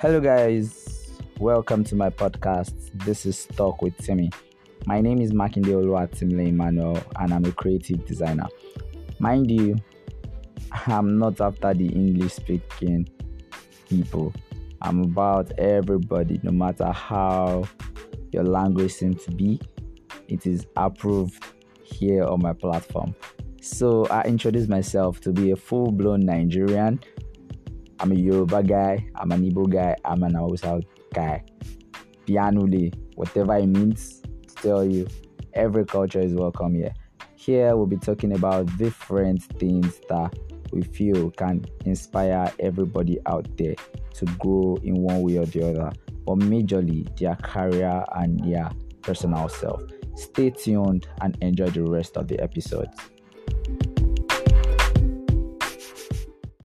Hello, guys. Welcome to my podcast. This is Talk with Timmy. My name is Makinde Oluwatimle Emmanuel, and I'm a creative designer. Mind you, I'm not after the English speaking people. I'm about everybody, no matter how your language seems to be. It is approved here on my platform. So I introduce myself to be a full blown Nigerian. I'm a Yoruba guy, I'm an Igbo guy, I'm an Hausa guy. Pianule, whatever it means to tell you, every culture is welcome here. Here we'll be talking about different things that we feel can inspire everybody out there to grow in one way or the other, but majorly their career and their personal self. Stay tuned and enjoy the rest of the episodes.